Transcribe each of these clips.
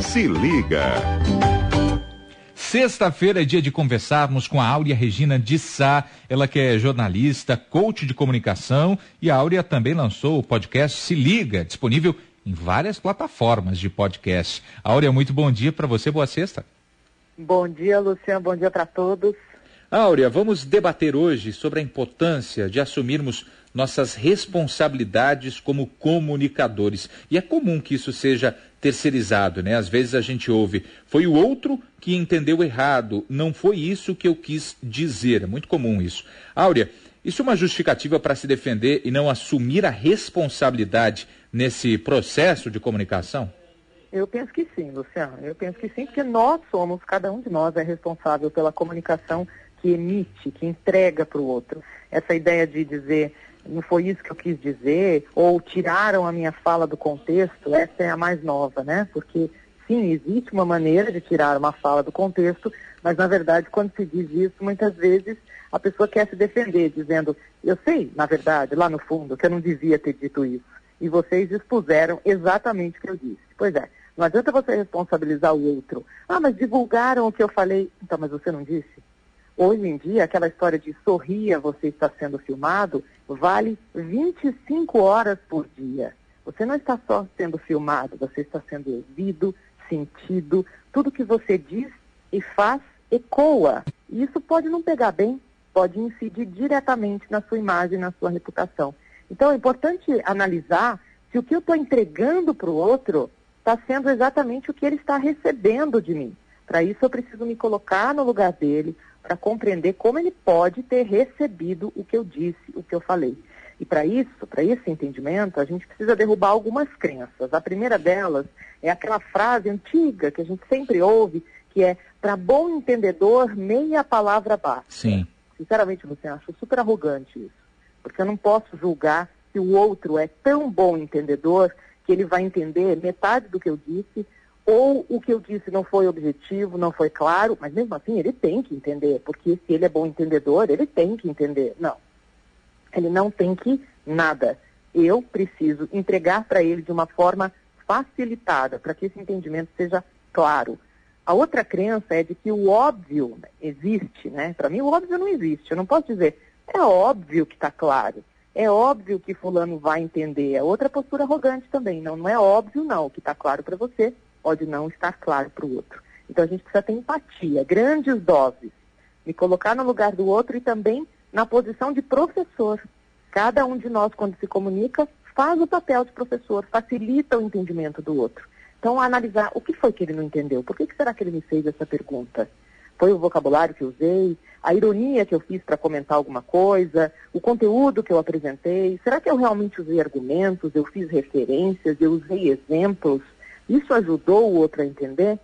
Se liga. Sexta-feira é dia de conversarmos com a Áurea Regina de Sá, ela que é jornalista, coach de comunicação e a Áurea também lançou o podcast Se Liga, disponível em várias plataformas de podcast. Áurea, muito bom dia para você, boa sexta. Bom dia, Luciano, bom dia para todos. Áurea, vamos debater hoje sobre a importância de assumirmos nossas responsabilidades como comunicadores. E é comum que isso seja terceirizado, né? Às vezes a gente ouve, foi o outro que entendeu errado, não foi isso que eu quis dizer. É muito comum isso. Áurea, isso é uma justificativa para se defender e não assumir a responsabilidade nesse processo de comunicação? Eu penso que sim, Luciano. Eu penso que sim, porque nós somos, cada um de nós é responsável pela comunicação que emite, que entrega para o outro. Essa ideia de dizer não foi isso que eu quis dizer, ou tiraram a minha fala do contexto, essa é a mais nova, né? Porque sim, existe uma maneira de tirar uma fala do contexto, mas na verdade quando se diz isso, muitas vezes a pessoa quer se defender, dizendo, eu sei, na verdade, lá no fundo, que eu não devia ter dito isso. E vocês expuseram exatamente o que eu disse. Pois é, não adianta você responsabilizar o outro. Ah, mas divulgaram o que eu falei. Então, mas você não disse? Hoje em dia, aquela história de sorria, você está sendo filmado, vale 25 horas por dia. Você não está só sendo filmado, você está sendo ouvido, sentido. Tudo que você diz e faz ecoa. E isso pode não pegar bem, pode incidir diretamente na sua imagem, na sua reputação. Então é importante analisar se o que eu estou entregando para o outro está sendo exatamente o que ele está recebendo de mim. Para isso eu preciso me colocar no lugar dele, para compreender como ele pode ter recebido o que eu disse, o que eu falei. E para isso, para esse entendimento, a gente precisa derrubar algumas crenças. A primeira delas é aquela frase antiga que a gente sempre ouve, que é para bom entendedor, meia palavra basta. Sim. Sinceramente, você acha super arrogante isso. Porque eu não posso julgar se o outro é tão bom entendedor que ele vai entender metade do que eu disse ou o que eu disse não foi objetivo, não foi claro, mas mesmo assim ele tem que entender, porque se ele é bom entendedor, ele tem que entender. Não. Ele não tem que nada. Eu preciso entregar para ele de uma forma facilitada, para que esse entendimento seja claro. A outra crença é de que o óbvio existe, né? Para mim o óbvio não existe. Eu não posso dizer, é óbvio que está claro. É óbvio que fulano vai entender. É outra postura arrogante também. Não, não é óbvio não. O que está claro para você pode não estar claro para o outro. Então a gente precisa ter empatia, grandes doses, me colocar no lugar do outro e também na posição de professor. Cada um de nós, quando se comunica, faz o papel de professor, facilita o entendimento do outro. Então, analisar o que foi que ele não entendeu, por que, que será que ele me fez essa pergunta? Foi o vocabulário que usei, a ironia que eu fiz para comentar alguma coisa, o conteúdo que eu apresentei, será que eu realmente usei argumentos, eu fiz referências, eu usei exemplos? Isso ajudou o outro a entender?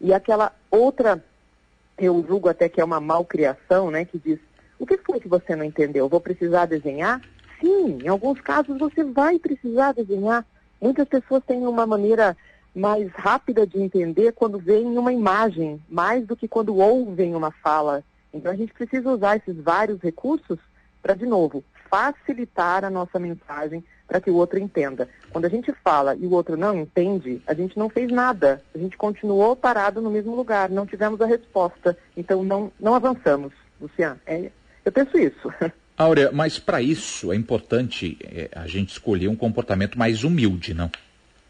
E aquela outra, eu julgo até que é uma malcriação, né, que diz, o que foi que você não entendeu? Vou precisar desenhar? Sim, em alguns casos você vai precisar desenhar. Muitas pessoas têm uma maneira mais rápida de entender quando veem uma imagem, mais do que quando ouvem uma fala. Então a gente precisa usar esses vários recursos para, de novo, facilitar a nossa mensagem para que o outro entenda. Quando a gente fala e o outro não entende, a gente não fez nada. A gente continuou parado no mesmo lugar, não tivemos a resposta. Então não, não avançamos, Luciano. É, eu penso isso. Áurea, mas para isso é importante é, a gente escolher um comportamento mais humilde, não?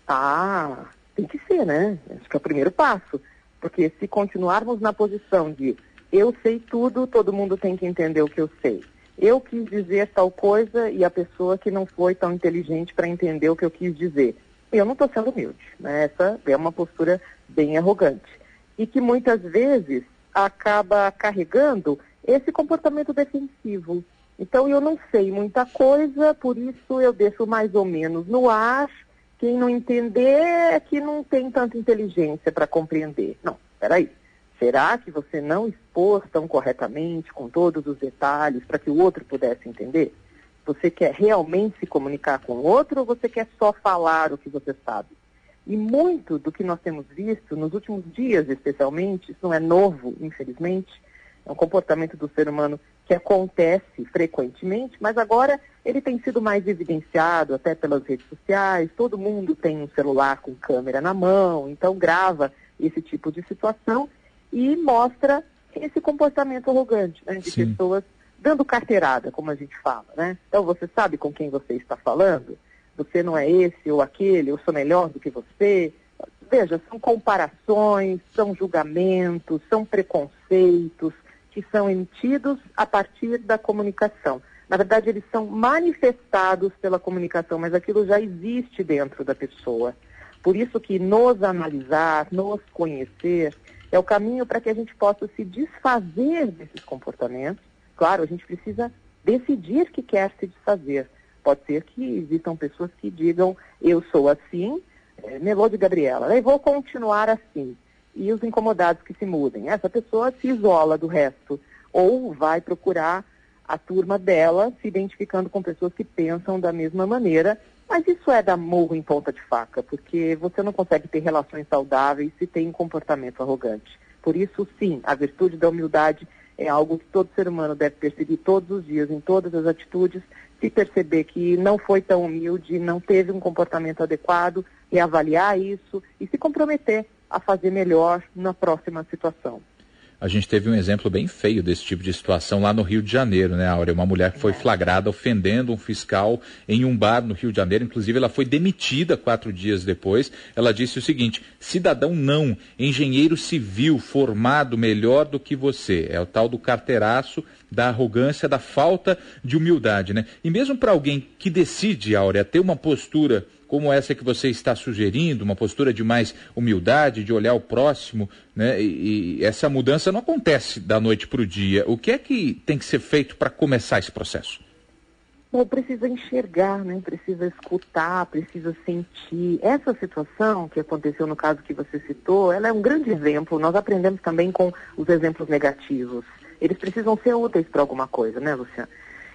Ah, tem que ser, né? Acho que é o primeiro passo. Porque se continuarmos na posição de eu sei tudo, todo mundo tem que entender o que eu sei eu quis dizer tal coisa e a pessoa que não foi tão inteligente para entender o que eu quis dizer. Eu não estou sendo humilde. Né? Essa é uma postura bem arrogante. E que muitas vezes acaba carregando esse comportamento defensivo. Então eu não sei muita coisa, por isso eu deixo mais ou menos no ar. Quem não entender é que não tem tanta inteligência para compreender. Não, peraí. Será que você não expôs tão corretamente, com todos os detalhes, para que o outro pudesse entender? Você quer realmente se comunicar com o outro ou você quer só falar o que você sabe? E muito do que nós temos visto nos últimos dias, especialmente, isso não é novo, infelizmente, é um comportamento do ser humano que acontece frequentemente, mas agora ele tem sido mais evidenciado até pelas redes sociais. Todo mundo tem um celular com câmera na mão, então grava esse tipo de situação e mostra esse comportamento arrogante né, de Sim. pessoas dando carteirada, como a gente fala, né? Então você sabe com quem você está falando, você não é esse ou aquele, eu sou melhor do que você. Veja, são comparações, são julgamentos, são preconceitos, que são emitidos a partir da comunicação. Na verdade, eles são manifestados pela comunicação, mas aquilo já existe dentro da pessoa. Por isso que nos analisar, nos conhecer, é o caminho para que a gente possa se desfazer desses comportamentos. Claro, a gente precisa decidir que quer se desfazer. Pode ser que existam pessoas que digam, eu sou assim, é, Melô de Gabriela, e vou continuar assim e os incomodados que se mudem. Essa pessoa se isola do resto ou vai procurar a turma dela, se identificando com pessoas que pensam da mesma maneira. Mas isso é dar morro em ponta de faca, porque você não consegue ter relações saudáveis se tem um comportamento arrogante. Por isso, sim, a virtude da humildade é algo que todo ser humano deve perseguir todos os dias, em todas as atitudes, se perceber que não foi tão humilde, não teve um comportamento adequado, reavaliar isso e se comprometer a fazer melhor na próxima situação. A gente teve um exemplo bem feio desse tipo de situação lá no Rio de Janeiro, né, Áurea? Uma mulher que foi flagrada ofendendo um fiscal em um bar no Rio de Janeiro. Inclusive, ela foi demitida quatro dias depois. Ela disse o seguinte: cidadão não, engenheiro civil formado melhor do que você. É o tal do carteiraço, da arrogância, da falta de humildade, né? E mesmo para alguém que decide, Áurea, ter uma postura como essa que você está sugerindo, uma postura de mais humildade, de olhar o próximo, né? E, e essa mudança não acontece da noite para o dia. O que é que tem que ser feito para começar esse processo? Bom, precisa enxergar, né? precisa escutar, precisa sentir. Essa situação que aconteceu no caso que você citou, ela é um grande exemplo. Nós aprendemos também com os exemplos negativos. Eles precisam ser úteis para alguma coisa, né, Luciana?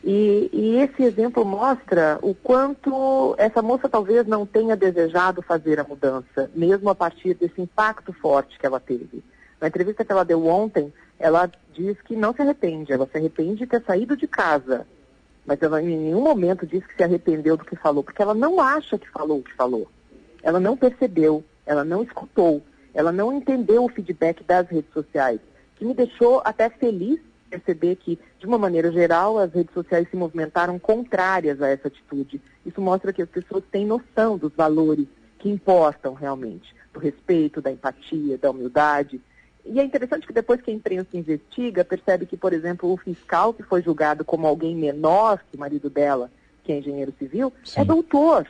E, e, esse exemplo mostra o quanto essa moça talvez não tenha desejado fazer a mudança, mesmo a partir desse impacto forte que ela teve. Na entrevista que ela deu ontem, ela diz que não se arrepende, ela se arrepende de ter saído de casa. Mas ela em nenhum momento diz que se arrependeu do que falou, porque ela não acha que falou o que falou. Ela não percebeu, ela não escutou, ela não entendeu o feedback das redes sociais, que me deixou até feliz perceber que, de uma maneira geral, as redes sociais se movimentaram contrárias a essa atitude. Isso mostra que as pessoas têm noção dos valores que importam realmente, do respeito, da empatia, da humildade. E é interessante que depois que a imprensa investiga, percebe que, por exemplo, o fiscal que foi julgado como alguém menor que o marido dela, que é engenheiro civil, é Sim. é doutor.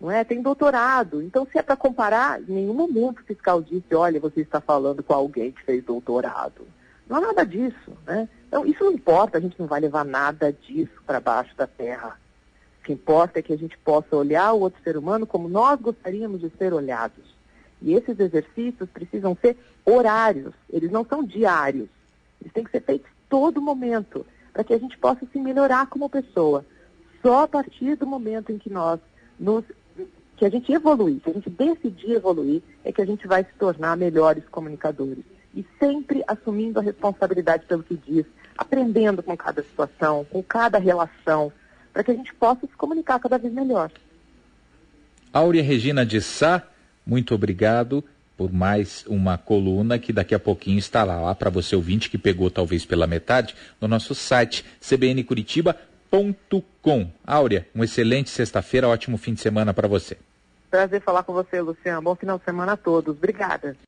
Não é? Tem doutorado. Então, se é para comparar, em nenhum momento o fiscal disse, olha, você está falando com alguém que fez doutorado. Não há nada disso, né? Então, isso não importa, a gente não vai levar nada disso para baixo da terra. O que importa é que a gente possa olhar o outro ser humano como nós gostaríamos de ser olhados. E esses exercícios precisam ser horários, eles não são diários. Eles têm que ser feitos todo momento, para que a gente possa se melhorar como pessoa. Só a partir do momento em que nós nos que a gente evoluir, que a gente decidir evoluir, é que a gente vai se tornar melhores comunicadores e sempre assumindo a responsabilidade pelo que diz, aprendendo com cada situação, com cada relação, para que a gente possa se comunicar cada vez melhor. Áurea Regina de Sá, muito obrigado por mais uma coluna que daqui a pouquinho estará lá para você ouvinte que pegou talvez pela metade no nosso site cbncuritiba.com. Áurea, uma excelente sexta-feira, ótimo fim de semana para você. Prazer falar com você, Luciano. Bom final de semana a todos. Obrigada.